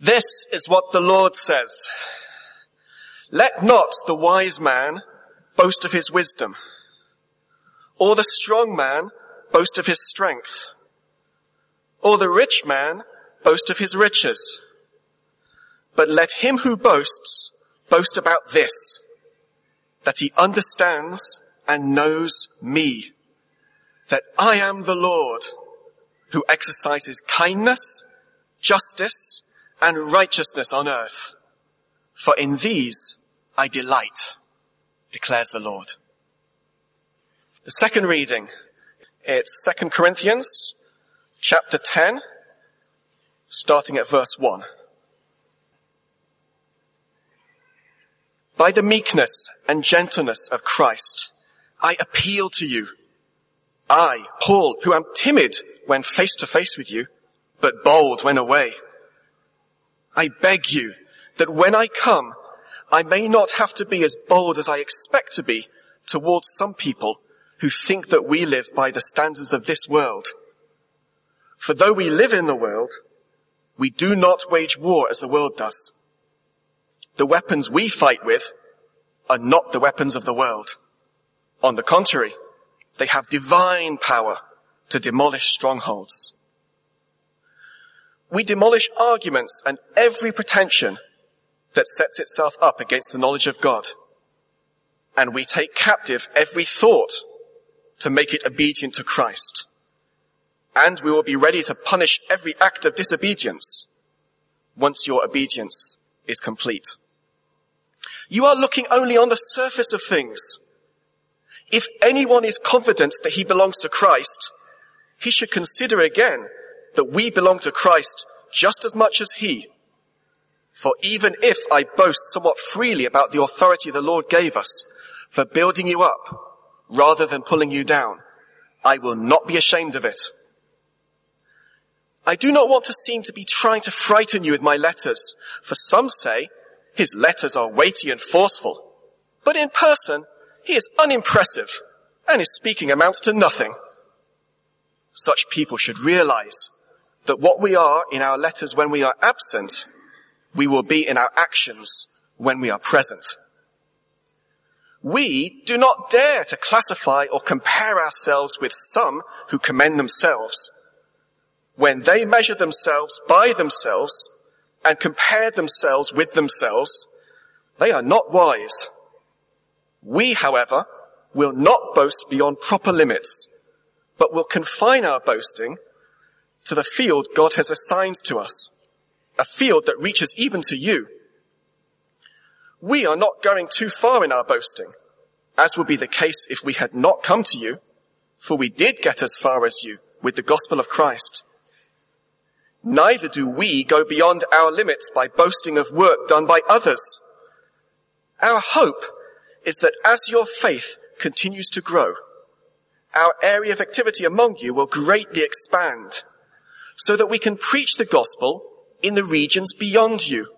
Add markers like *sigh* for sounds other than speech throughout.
This is what the Lord says. Let not the wise man boast of his wisdom, or the strong man boast of his strength, or the rich man boast of his riches. But let him who boasts boast about this, that he understands and knows me, that I am the Lord who exercises kindness, justice, and righteousness on earth. For in these I delight, declares the Lord. The second reading, it's 2 Corinthians chapter 10, starting at verse 1. By the meekness and gentleness of Christ, I appeal to you. I, Paul, who am timid when face to face with you, but bold when away. I beg you that when I come, I may not have to be as bold as I expect to be towards some people who think that we live by the standards of this world. For though we live in the world, we do not wage war as the world does. The weapons we fight with are not the weapons of the world. On the contrary, they have divine power to demolish strongholds. We demolish arguments and every pretension that sets itself up against the knowledge of God. And we take captive every thought to make it obedient to Christ. And we will be ready to punish every act of disobedience once your obedience is complete. You are looking only on the surface of things. If anyone is confident that he belongs to Christ, he should consider again that we belong to Christ just as much as he. For even if I boast somewhat freely about the authority the Lord gave us for building you up rather than pulling you down, I will not be ashamed of it. I do not want to seem to be trying to frighten you with my letters, for some say his letters are weighty and forceful, but in person he is unimpressive and his speaking amounts to nothing. Such people should realize that what we are in our letters when we are absent, we will be in our actions when we are present. We do not dare to classify or compare ourselves with some who commend themselves. When they measure themselves by themselves and compare themselves with themselves, they are not wise. We, however, will not boast beyond proper limits, but will confine our boasting to the field God has assigned to us, a field that reaches even to you. We are not going too far in our boasting, as would be the case if we had not come to you, for we did get as far as you with the gospel of Christ. Neither do we go beyond our limits by boasting of work done by others. Our hope is that as your faith continues to grow, our area of activity among you will greatly expand so that we can preach the gospel in the regions beyond you.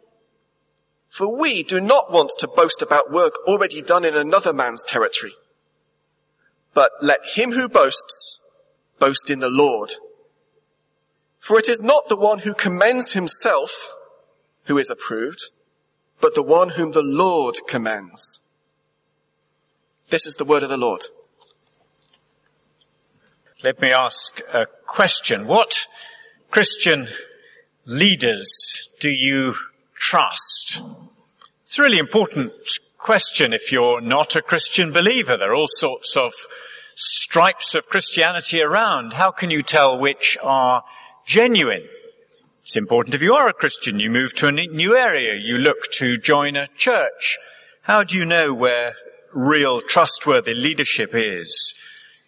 For we do not want to boast about work already done in another man's territory. But let him who boasts boast in the Lord. For it is not the one who commends himself who is approved, but the one whom the Lord commends. This is the word of the Lord. Let me ask a question. What Christian leaders do you trust? It's a really important question if you're not a Christian believer. There are all sorts of stripes of Christianity around. How can you tell which are genuine? It's important if you are a Christian, you move to a new area, you look to join a church. How do you know where real trustworthy leadership is?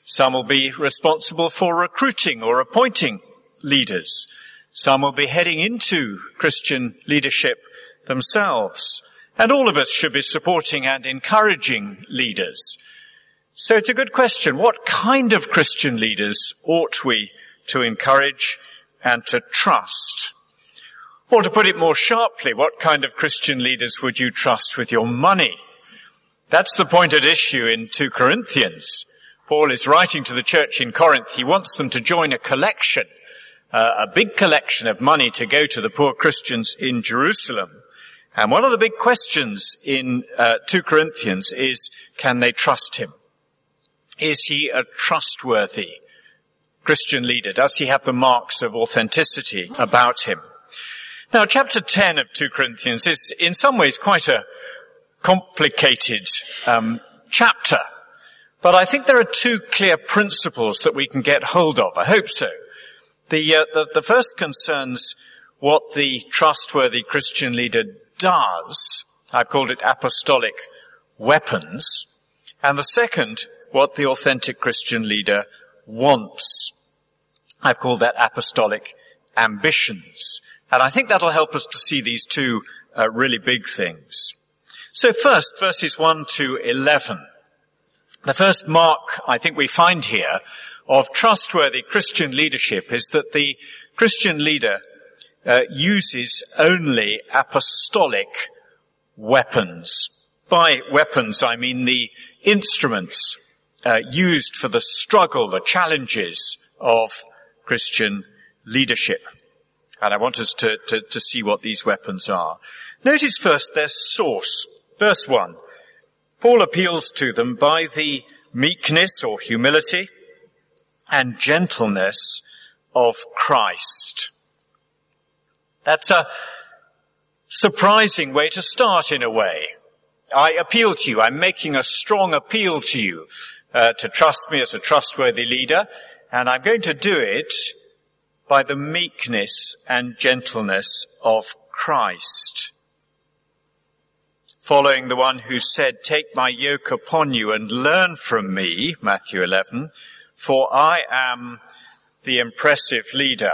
Some will be responsible for recruiting or appointing leaders. Some will be heading into Christian leadership themselves. And all of us should be supporting and encouraging leaders. So it's a good question. What kind of Christian leaders ought we to encourage and to trust? Or to put it more sharply, what kind of Christian leaders would you trust with your money? That's the point at issue in 2 Corinthians. Paul is writing to the church in Corinth. He wants them to join a collection uh, a big collection of money to go to the poor Christians in Jerusalem. And one of the big questions in uh, 2 Corinthians is, can they trust him? Is he a trustworthy Christian leader? Does he have the marks of authenticity about him? Now, chapter 10 of 2 Corinthians is in some ways quite a complicated um, chapter. But I think there are two clear principles that we can get hold of. I hope so. The, uh, the, the first concerns what the trustworthy Christian leader does. I've called it apostolic weapons. And the second, what the authentic Christian leader wants. I've called that apostolic ambitions. And I think that'll help us to see these two uh, really big things. So first, verses 1 to 11. The first mark I think we find here of trustworthy Christian leadership is that the Christian leader uh, uses only apostolic weapons. By weapons, I mean the instruments uh, used for the struggle, the challenges of Christian leadership. And I want us to, to, to see what these weapons are. Notice first their source. Verse 1. Paul appeals to them by the meekness or humility and gentleness of Christ. That's a surprising way to start in a way. I appeal to you. I'm making a strong appeal to you uh, to trust me as a trustworthy leader, and I'm going to do it by the meekness and gentleness of Christ. Following the one who said, take my yoke upon you and learn from me, Matthew 11, for I am the impressive leader.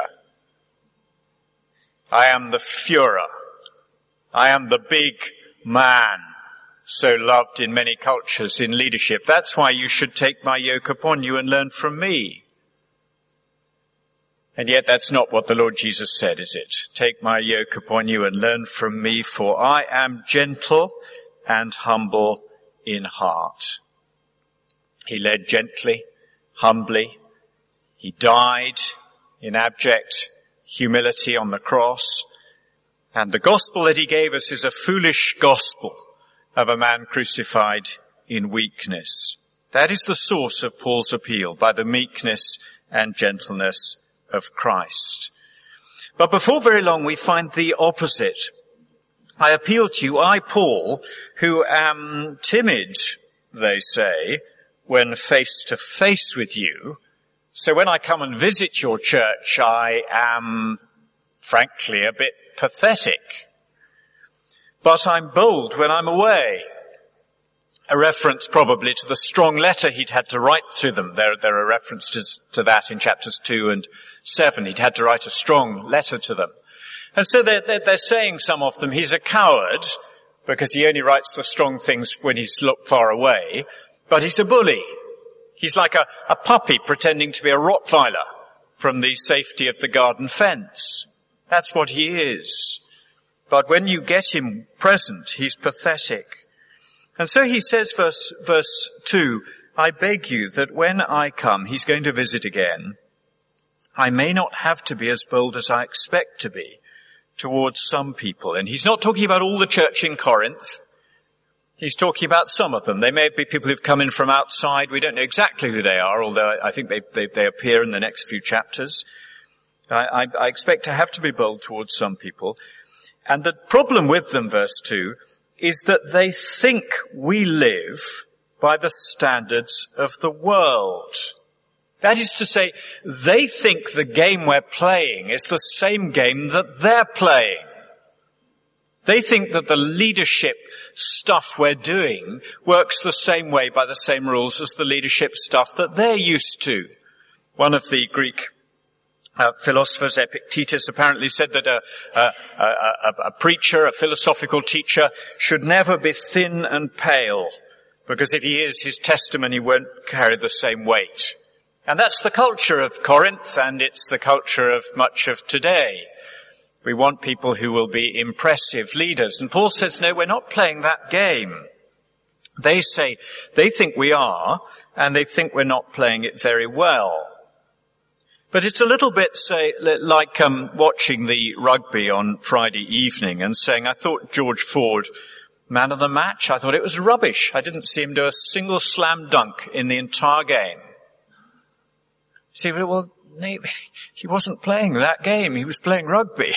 I am the Führer. I am the big man so loved in many cultures in leadership. That's why you should take my yoke upon you and learn from me. And yet that's not what the Lord Jesus said, is it? Take my yoke upon you and learn from me, for I am gentle and humble in heart. He led gently, humbly. He died in abject humility on the cross. And the gospel that he gave us is a foolish gospel of a man crucified in weakness. That is the source of Paul's appeal by the meekness and gentleness of Christ. But before very long we find the opposite. I appeal to you, I Paul, who am timid, they say, when face to face with you. So when I come and visit your church, I am frankly a bit pathetic but I'm bold when I'm away. A reference probably to the strong letter he'd had to write to them. There, there are references to that in chapters two and seven. He'd had to write a strong letter to them. And so they're, they're, they're saying, some of them, he's a coward because he only writes the strong things when he's looked far away, but he's a bully. He's like a, a puppy pretending to be a Rottweiler from the safety of the garden fence. That's what he is. But when you get him present, he's pathetic. And so he says verse, verse two, I beg you that when I come, he's going to visit again, I may not have to be as bold as I expect to be towards some people. And he's not talking about all the church in Corinth. He's talking about some of them. They may be people who've come in from outside. We don't know exactly who they are, although I think they, they, they appear in the next few chapters. I, I, I expect to have to be bold towards some people. And the problem with them, verse 2, is that they think we live by the standards of the world. That is to say, they think the game we're playing is the same game that they're playing. They think that the leadership stuff we're doing works the same way by the same rules as the leadership stuff that they're used to. One of the Greek uh, philosophers, Epictetus apparently said that a, a, a, a, preacher, a philosophical teacher, should never be thin and pale, because if he is, his testimony won't carry the same weight. And that's the culture of Corinth, and it's the culture of much of today. We want people who will be impressive leaders. And Paul says, no, we're not playing that game. They say, they think we are, and they think we're not playing it very well. But it's a little bit, say, like um, watching the rugby on Friday evening and saying, I thought George Ford, man of the match, I thought it was rubbish. I didn't see him do a single slam dunk in the entire game. See, well, he wasn't playing that game. He was playing rugby.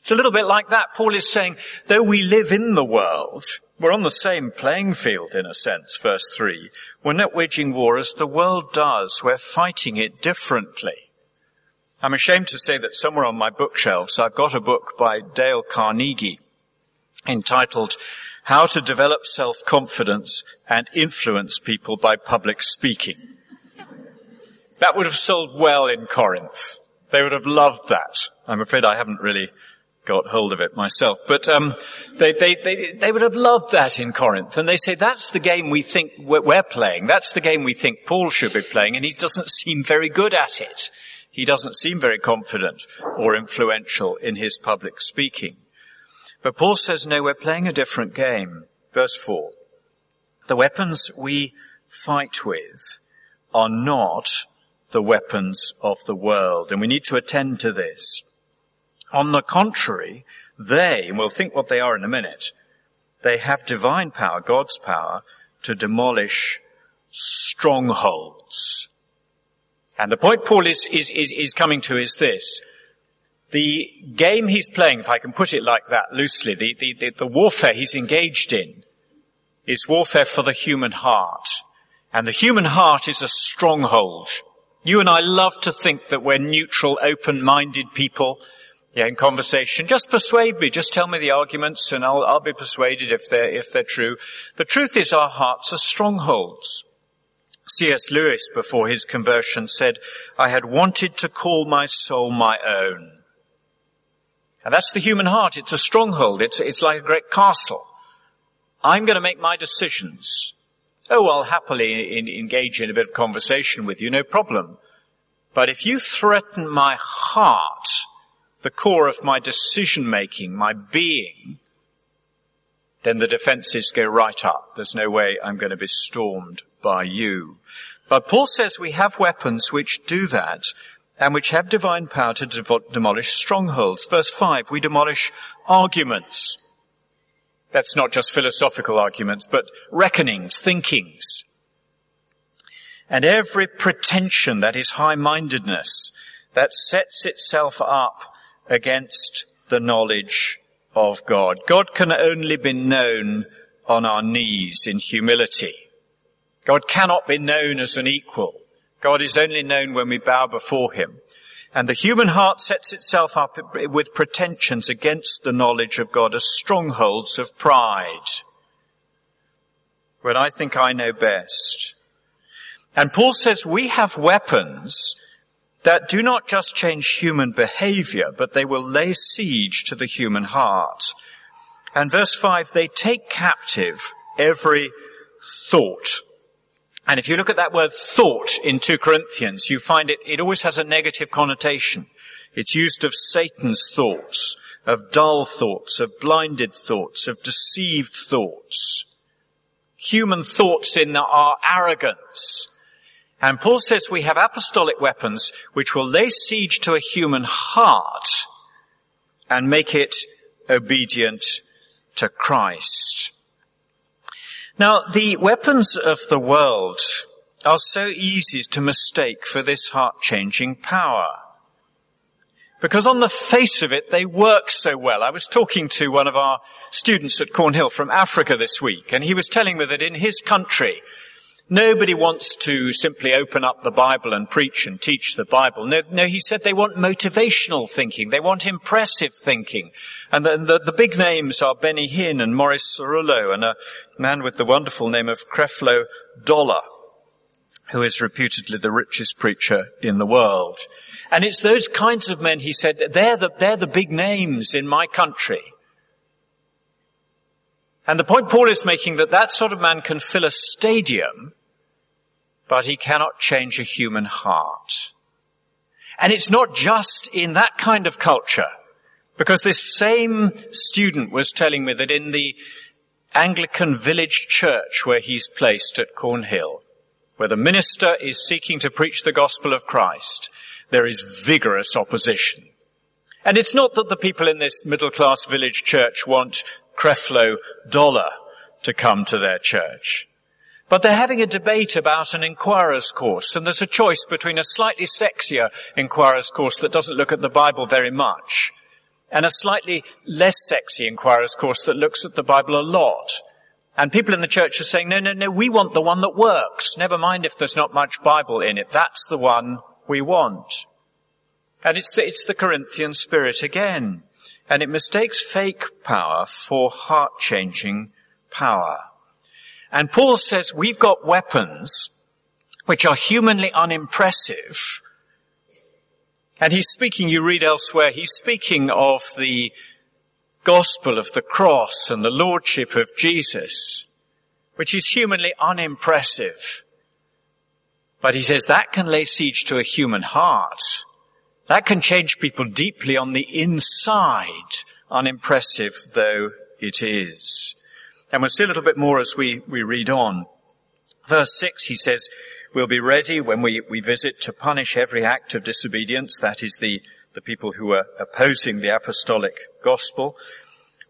It's a little bit like that. Paul is saying, though we live in the world, we're on the same playing field in a sense, verse 3. We're not waging war as the world does. We're fighting it differently. I'm ashamed to say that somewhere on my bookshelves I've got a book by Dale Carnegie entitled How to Develop Self-Confidence and Influence People by Public Speaking. That would have sold well in Corinth. They would have loved that. I'm afraid I haven't really got hold of it myself. But um, they, they, they, they would have loved that in Corinth. And they say, that's the game we think we're playing. That's the game we think Paul should be playing. And he doesn't seem very good at it. He doesn't seem very confident or influential in his public speaking. But Paul says, no, we're playing a different game. Verse 4. The weapons we fight with are not the weapons of the world. And we need to attend to this. On the contrary, they, and we'll think what they are in a minute, they have divine power, God's power, to demolish strongholds. And the point Paul is, is, is, is coming to is this. The game he's playing, if I can put it like that loosely, the, the, the, the warfare he's engaged in is warfare for the human heart. And the human heart is a stronghold. You and I love to think that we're neutral, open-minded people yeah, in conversation. Just persuade me. Just tell me the arguments and I'll, I'll be persuaded if they're, if they're true. The truth is our hearts are strongholds. C.S. Lewis, before his conversion, said, I had wanted to call my soul my own. And that's the human heart. It's a stronghold. It's, it's like a great castle. I'm going to make my decisions. Oh, I'll happily in, engage in a bit of conversation with you, no problem. But if you threaten my heart, the core of my decision making, my being, then the defenses go right up. There's no way I'm going to be stormed by you. But Paul says we have weapons which do that and which have divine power to demolish strongholds. Verse 5, we demolish arguments. That's not just philosophical arguments, but reckonings, thinkings. And every pretension that is high-mindedness that sets itself up against the knowledge of God. God can only be known on our knees in humility. God cannot be known as an equal. God is only known when we bow before Him. And the human heart sets itself up with pretensions against the knowledge of God as strongholds of pride. When I think I know best. And Paul says we have weapons that do not just change human behavior, but they will lay siege to the human heart. And verse 5, they take captive every thought. And if you look at that word thought in 2 Corinthians, you find it, it always has a negative connotation. It's used of Satan's thoughts, of dull thoughts, of blinded thoughts, of deceived thoughts. Human thoughts in our arrogance, and Paul says we have apostolic weapons which will lay siege to a human heart and make it obedient to Christ. Now, the weapons of the world are so easy to mistake for this heart-changing power. Because on the face of it, they work so well. I was talking to one of our students at Cornhill from Africa this week, and he was telling me that in his country, Nobody wants to simply open up the Bible and preach and teach the Bible. No, no he said they want motivational thinking. They want impressive thinking. And the, the, the big names are Benny Hinn and Morris Cerullo and a man with the wonderful name of Creflo Dollar, who is reputedly the richest preacher in the world. And it's those kinds of men, he said, they're the, they're the big names in my country. And the point Paul is making that that sort of man can fill a stadium but he cannot change a human heart. And it's not just in that kind of culture, because this same student was telling me that in the Anglican village church where he's placed at Cornhill, where the minister is seeking to preach the gospel of Christ, there is vigorous opposition. And it's not that the people in this middle class village church want Creflo Dollar to come to their church. But they're having a debate about an inquirer's course, and there's a choice between a slightly sexier inquirer's course that doesn't look at the Bible very much, and a slightly less sexy inquirer's course that looks at the Bible a lot. And people in the church are saying, no, no, no, we want the one that works. Never mind if there's not much Bible in it. That's the one we want. And it's the, it's the Corinthian spirit again. And it mistakes fake power for heart-changing power. And Paul says we've got weapons which are humanly unimpressive. And he's speaking, you read elsewhere, he's speaking of the gospel of the cross and the lordship of Jesus, which is humanly unimpressive. But he says that can lay siege to a human heart. That can change people deeply on the inside, unimpressive though it is. And we'll see a little bit more as we, we read on. Verse 6, he says, We'll be ready when we, we visit to punish every act of disobedience, that is the, the people who are opposing the apostolic gospel.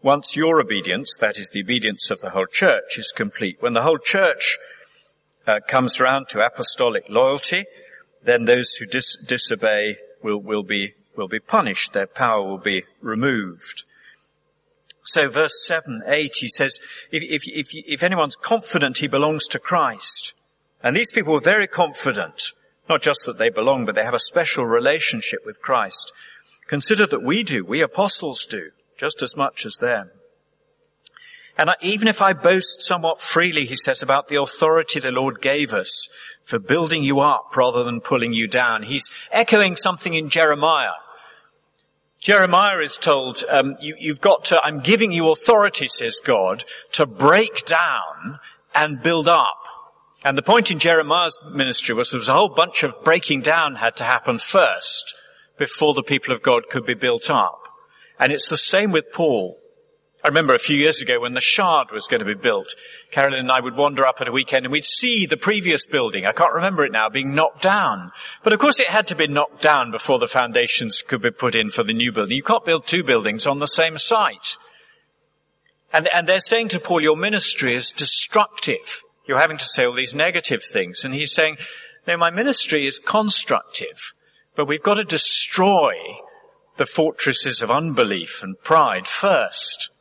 Once your obedience, that is the obedience of the whole church, is complete. When the whole church uh, comes round to apostolic loyalty, then those who dis- disobey will, will be, will be punished. Their power will be removed. So verse 7, 8, he says, if, if, if, if anyone's confident he belongs to Christ, and these people were very confident, not just that they belong, but they have a special relationship with Christ. Consider that we do, we apostles do, just as much as them. And I, even if I boast somewhat freely, he says, about the authority the Lord gave us for building you up rather than pulling you down, he's echoing something in Jeremiah Jeremiah is told, um, you, have got to, I'm giving you authority, says God, to break down and build up. And the point in Jeremiah's ministry was there was a whole bunch of breaking down had to happen first before the people of God could be built up. And it's the same with Paul. I remember a few years ago when the Shard was going to be built, Carolyn and I would wander up at a weekend and we'd see the previous building, I can't remember it now, being knocked down. But of course it had to be knocked down before the foundations could be put in for the new building. You can't build two buildings on the same site. And, and they're saying to Paul, your ministry is destructive. You're having to say all these negative things. And he's saying, no, my ministry is constructive, but we've got to destroy the fortresses of unbelief and pride first.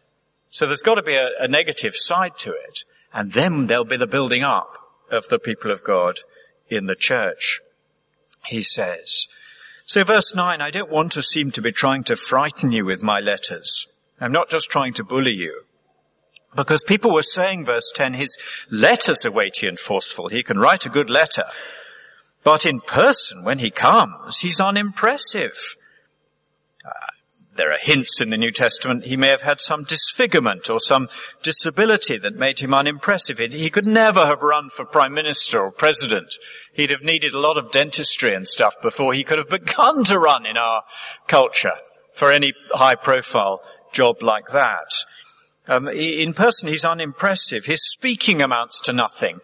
So there's got to be a, a negative side to it. And then there'll be the building up of the people of God in the church, he says. So verse 9, I don't want to seem to be trying to frighten you with my letters. I'm not just trying to bully you. Because people were saying, verse 10, his letters are weighty and forceful. He can write a good letter. But in person, when he comes, he's unimpressive. There are hints in the New Testament he may have had some disfigurement or some disability that made him unimpressive. He could never have run for prime minister or president. He'd have needed a lot of dentistry and stuff before he could have *laughs* begun to run in our culture for any high profile job like that. Um, in person, he's unimpressive. His speaking amounts to nothing.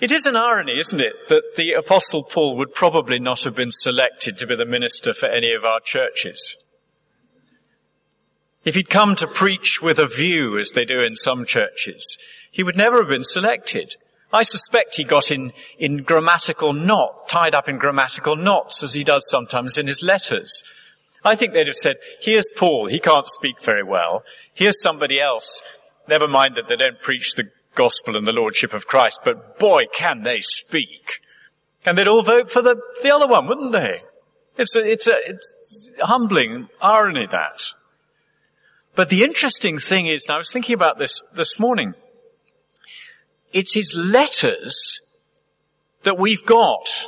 It is an irony, isn't it, that the apostle Paul would probably not have been selected to be the minister for any of our churches. If he'd come to preach with a view, as they do in some churches, he would never have been selected. I suspect he got in, in grammatical knot, tied up in grammatical knots, as he does sometimes in his letters. I think they'd have said, here's Paul, he can't speak very well. Here's somebody else. Never mind that they don't preach the gospel and the lordship of Christ, but boy, can they speak. And they'd all vote for the, the other one, wouldn't they? It's a, it's a, it's humbling irony that. But the interesting thing is, and I was thinking about this this morning, it's his letters that we've got.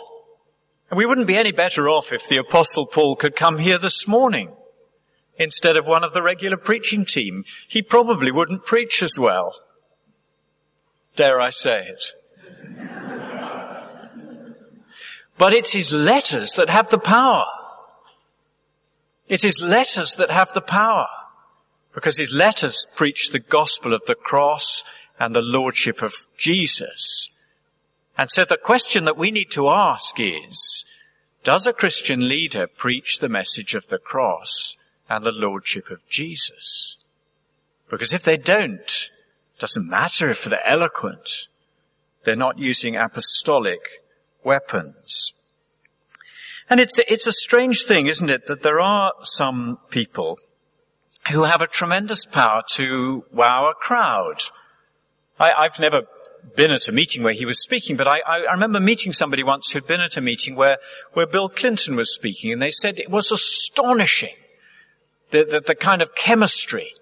And we wouldn't be any better off if the apostle Paul could come here this morning instead of one of the regular preaching team. He probably wouldn't preach as well. Dare I say it? *laughs* but it's his letters that have the power. It's his letters that have the power because his letters preach the gospel of the cross and the lordship of Jesus. And so the question that we need to ask is, Does a Christian leader preach the message of the cross and the lordship of Jesus? Because if they don't, it doesn't matter if they're eloquent. They're not using apostolic weapons. And it's, it's a strange thing, isn't it, that there are some people who have a tremendous power to wow a crowd. I, have never been at a meeting where he was speaking, but I, I, remember meeting somebody once who'd been at a meeting where, where Bill Clinton was speaking, and they said it was astonishing the, the, the kind of chemistry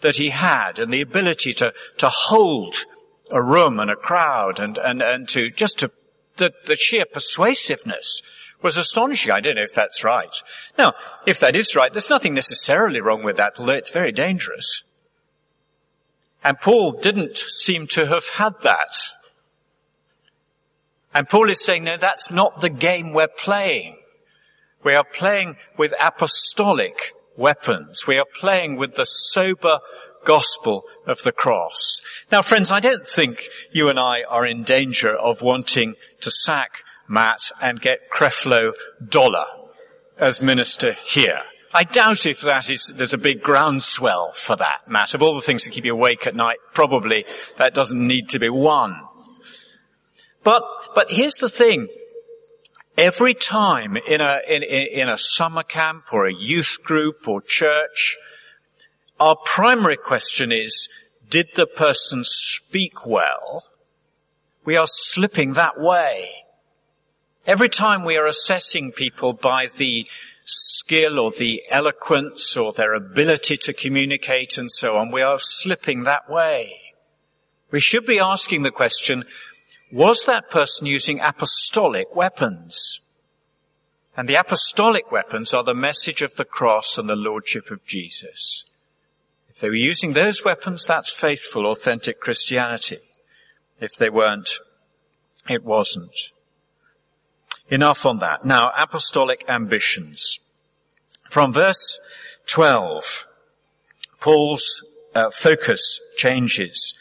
that he had and the ability to, to hold a room and a crowd and, and, and to just to, the, the sheer persuasiveness was astonishing. I don't know if that's right. Now, if that is right, there's nothing necessarily wrong with that, although it's very dangerous. And Paul didn't seem to have had that. And Paul is saying, no, that's not the game we're playing. We are playing with apostolic weapons. We are playing with the sober gospel of the cross. Now friends, I don't think you and I are in danger of wanting to sack Matt and get Creflo Dollar as minister here. I doubt if that is, there's a big groundswell for that, Matt. Of all the things that keep you awake at night, probably that doesn't need to be one. But, but here's the thing. Every time in a, in, in a summer camp or a youth group or church, our primary question is, did the person speak well? We are slipping that way. Every time we are assessing people by the skill or the eloquence or their ability to communicate and so on, we are slipping that way. We should be asking the question, was that person using apostolic weapons? And the apostolic weapons are the message of the cross and the lordship of Jesus. If they were using those weapons, that's faithful, authentic Christianity. If they weren't, it wasn't. Enough on that. Now, apostolic ambitions. From verse 12, Paul's uh, focus changes.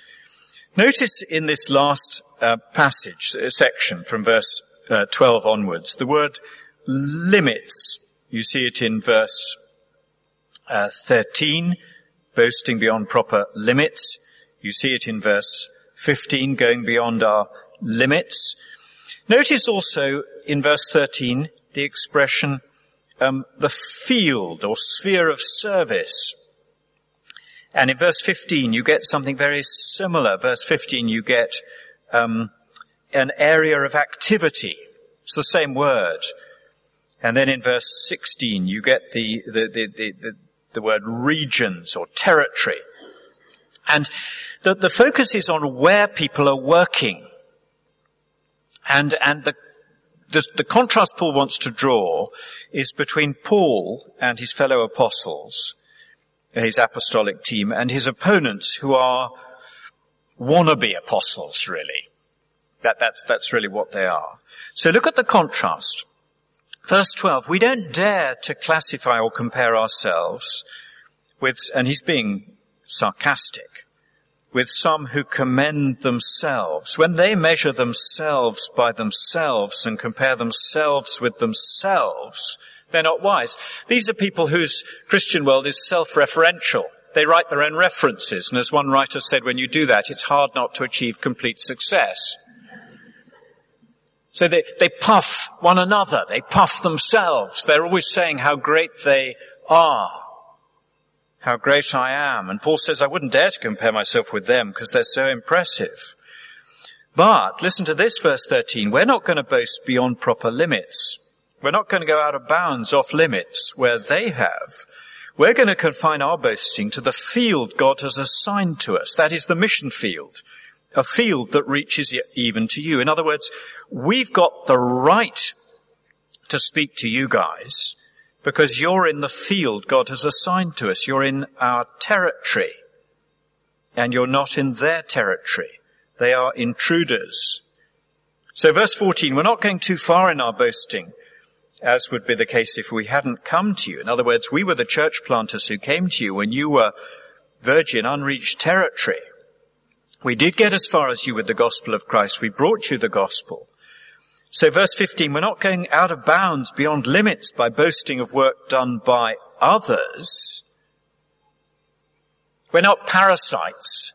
Notice in this last uh, passage, uh, section from verse uh, 12 onwards, the word limits. You see it in verse uh, 13, boasting beyond proper limits. You see it in verse 15, going beyond our limits. Notice also in verse 13 the expression um, the field or sphere of service. And in verse 15 you get something very similar. Verse 15 you get um, an area of activity. It's the same word. And then in verse 16 you get the, the, the, the, the word regions or territory. And the, the focus is on where people are working. And, and the, the, the contrast Paul wants to draw is between Paul and his fellow apostles, his apostolic team, and his opponents who are wannabe apostles, really. That, that's, that's really what they are. So look at the contrast. Verse 12, we don't dare to classify or compare ourselves with, and he's being sarcastic, with some who commend themselves. When they measure themselves by themselves and compare themselves with themselves, they're not wise. These are people whose Christian world is self-referential. They write their own references, and as one writer said, when you do that, it's hard not to achieve complete success. So they, they puff one another, they puff themselves, they're always saying how great they are how great I am. And Paul says, I wouldn't dare to compare myself with them because they're so impressive. But listen to this verse 13. We're not going to boast beyond proper limits. We're not going to go out of bounds off limits where they have. We're going to confine our boasting to the field God has assigned to us. That is the mission field. A field that reaches even to you. In other words, we've got the right to speak to you guys because you're in the field God has assigned to us. You're in our territory and you're not in their territory. They are intruders. So verse 14, we're not going too far in our boasting, as would be the case if we hadn't come to you. In other words, we were the church planters who came to you when you were virgin, unreached territory. We did get as far as you with the gospel of Christ. We brought you the gospel. So verse 15, we're not going out of bounds beyond limits by boasting of work done by others. We're not parasites.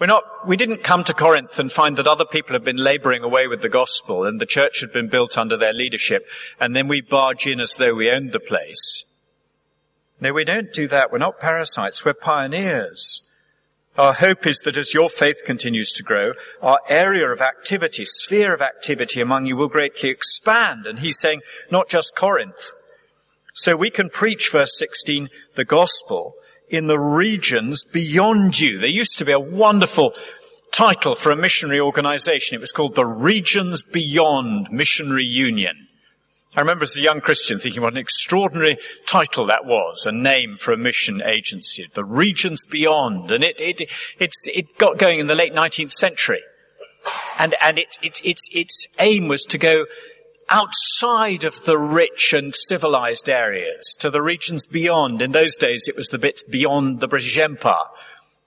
We're not, we didn't come to Corinth and find that other people had been laboring away with the gospel and the church had been built under their leadership and then we barge in as though we owned the place. No, we don't do that. We're not parasites. We're pioneers. Our hope is that as your faith continues to grow, our area of activity, sphere of activity among you will greatly expand. And he's saying, not just Corinth. So we can preach, verse 16, the gospel in the regions beyond you. There used to be a wonderful title for a missionary organization. It was called the Regions Beyond Missionary Union. I remember as a young Christian thinking what an extraordinary title that was, a name for a mission agency, the Regions Beyond. And it, it, it's, it got going in the late 19th century. And, and it, it, its, its aim was to go outside of the rich and civilized areas to the regions beyond. In those days, it was the bits beyond the British Empire.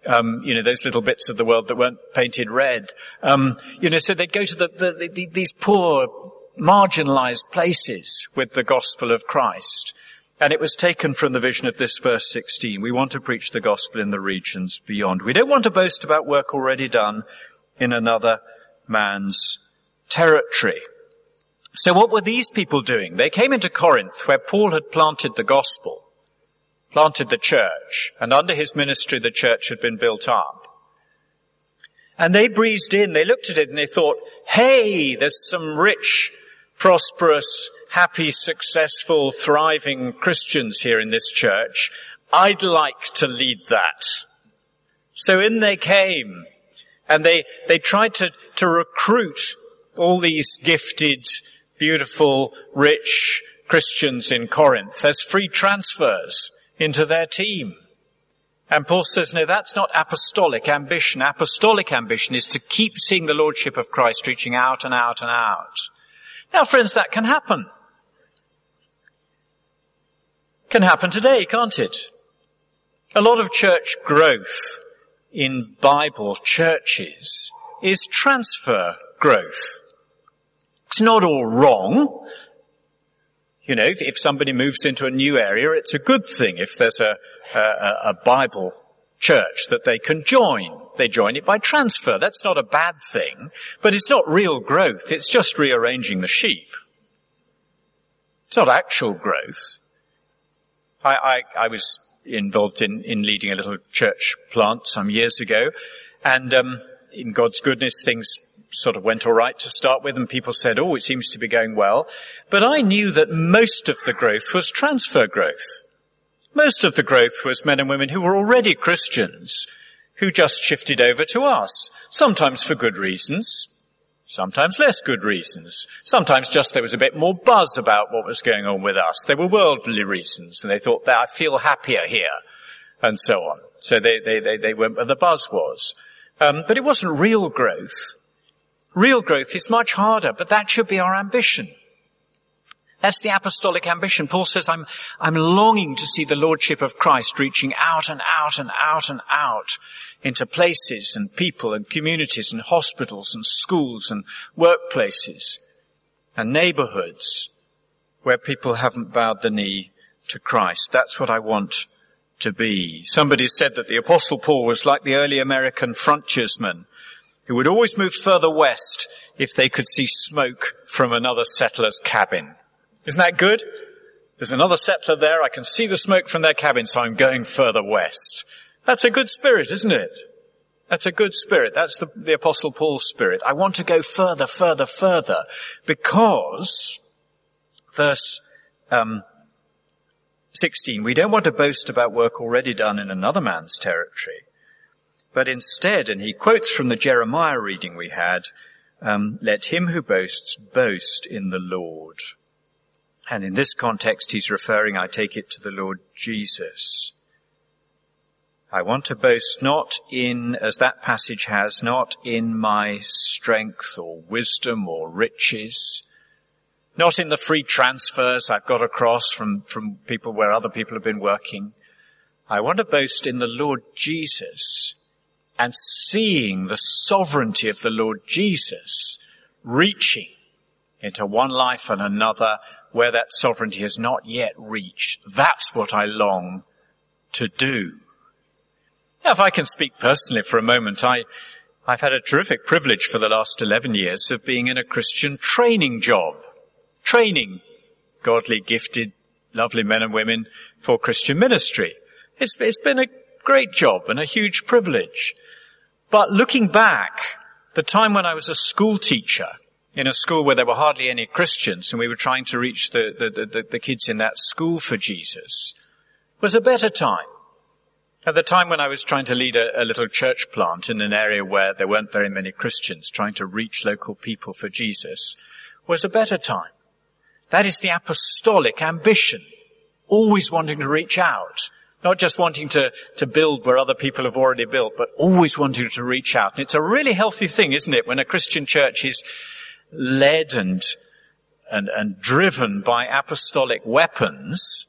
Um, you know, those little bits of the world that weren't painted red. Um, you know, so they'd go to the, the, the, these poor, marginalized places with the gospel of Christ. And it was taken from the vision of this verse 16. We want to preach the gospel in the regions beyond. We don't want to boast about work already done in another man's territory. So what were these people doing? They came into Corinth where Paul had planted the gospel, planted the church, and under his ministry the church had been built up. And they breezed in, they looked at it and they thought, hey, there's some rich, prosperous, happy, successful, thriving Christians here in this church. I'd like to lead that. So in they came and they, they tried to, to recruit all these gifted, beautiful, rich Christians in Corinth as free transfers into their team. And Paul says, no, that's not apostolic ambition. Apostolic ambition is to keep seeing the Lordship of Christ reaching out and out and out. Now friends, that can happen. Can happen today, can't it? A lot of church growth in Bible churches is transfer growth. It's not all wrong. You know, if, if somebody moves into a new area, it's a good thing if there's a, a, a Bible church that they can join. They join it by transfer. That's not a bad thing, but it's not real growth. It's just rearranging the sheep. It's not actual growth. I, I, I was involved in, in leading a little church plant some years ago, and um, in God's goodness, things sort of went all right to start with and people said, oh, it seems to be going well. But I knew that most of the growth was transfer growth. Most of the growth was men and women who were already Christians who just shifted over to us. Sometimes for good reasons, sometimes less good reasons. Sometimes just there was a bit more buzz about what was going on with us. There were worldly reasons and they thought that I feel happier here and so on. So they, they, they, they went where the buzz was. Um, but it wasn't real growth. Real growth is much harder, but that should be our ambition. That's the apostolic ambition. Paul says, I'm, I'm longing to see the Lordship of Christ reaching out and out and out and out into places and people and communities and hospitals and schools and workplaces and neighborhoods where people haven't bowed the knee to Christ. That's what I want to be. Somebody said that the apostle Paul was like the early American frontiersman who would always move further west if they could see smoke from another settler's cabin. Isn't that good? There's another settler there. I can see the smoke from their cabin, so I'm going further west. That's a good spirit, isn't it? That's a good spirit. That's the, the apostle Paul's spirit. I want to go further, further, further because verse, um, 16, we don't want to boast about work already done in another man's territory. But instead, and he quotes from the Jeremiah reading we had, um, let him who boasts boast in the Lord. And in this context, he's referring, I take it, to the Lord Jesus. I want to boast not in, as that passage has, not in my strength or wisdom or riches, not in the free transfers I've got across from, from people where other people have been working. I want to boast in the Lord Jesus and seeing the sovereignty of the Lord Jesus reaching into one life and another where that sovereignty has not yet reached. That's what I long to do. If I can speak personally for a moment, I, I've had a terrific privilege for the last 11 years of being in a Christian training job. Training godly, gifted, lovely men and women for Christian ministry. It's, it's been a great job and a huge privilege. But looking back, the time when I was a school teacher in a school where there were hardly any Christians and we were trying to reach the, the, the, the kids in that school for Jesus was a better time. At the time when I was trying to lead a, a, little church plant in an area where there weren't very many Christians, trying to reach local people for Jesus, was a better time. That is the apostolic ambition. Always wanting to reach out. Not just wanting to, to build where other people have already built, but always wanting to reach out. And it's a really healthy thing, isn't it, when a Christian church is led and, and, and driven by apostolic weapons,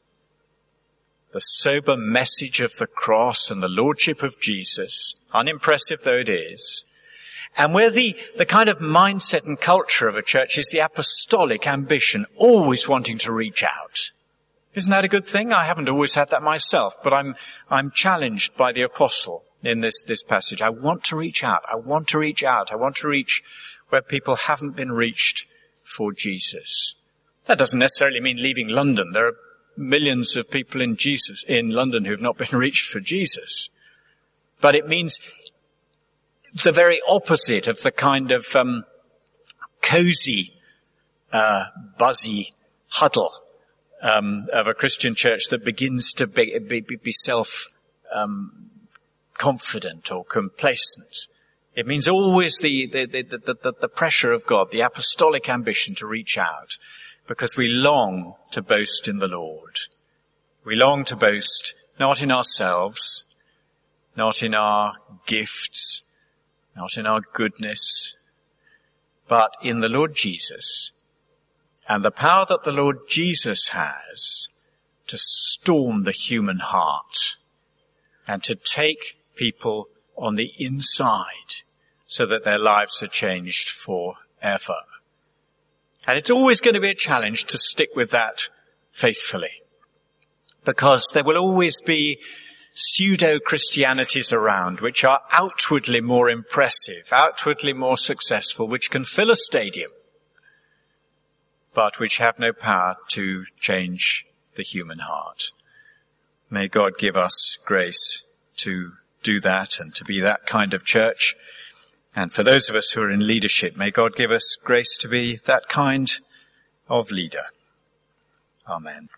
the sober message of the cross and the lordship of Jesus, unimpressive though it is, and where the, the kind of mindset and culture of a church is the apostolic ambition, always wanting to reach out. Isn't that a good thing? I haven't always had that myself, but I'm, I'm challenged by the apostle in this, this passage. I want to reach out. I want to reach out. I want to reach where people haven't been reached for Jesus. That doesn't necessarily mean leaving London. There are millions of people in Jesus, in London who've not been *laughs* reached for Jesus. But it means the very opposite of the kind of um, cozy, uh, buzzy huddle um, of a Christian church that begins to be, be, be self um, confident or complacent. It means always the, the, the, the, the pressure of God, the apostolic ambition to reach out, because we long to boast in the Lord. We long to boast not in ourselves, not in our gifts, not in our goodness, but in the Lord Jesus and the power that the Lord Jesus has to storm the human heart and to take people on the inside so that their lives are changed forever. And it's always going to be a challenge to stick with that faithfully because there will always be pseudo-Christianities around, which are outwardly more impressive, outwardly more successful, which can fill a stadium, but which have no power to change the human heart. May God give us grace to do that and to be that kind of church. And for those of us who are in leadership, may God give us grace to be that kind of leader. Amen.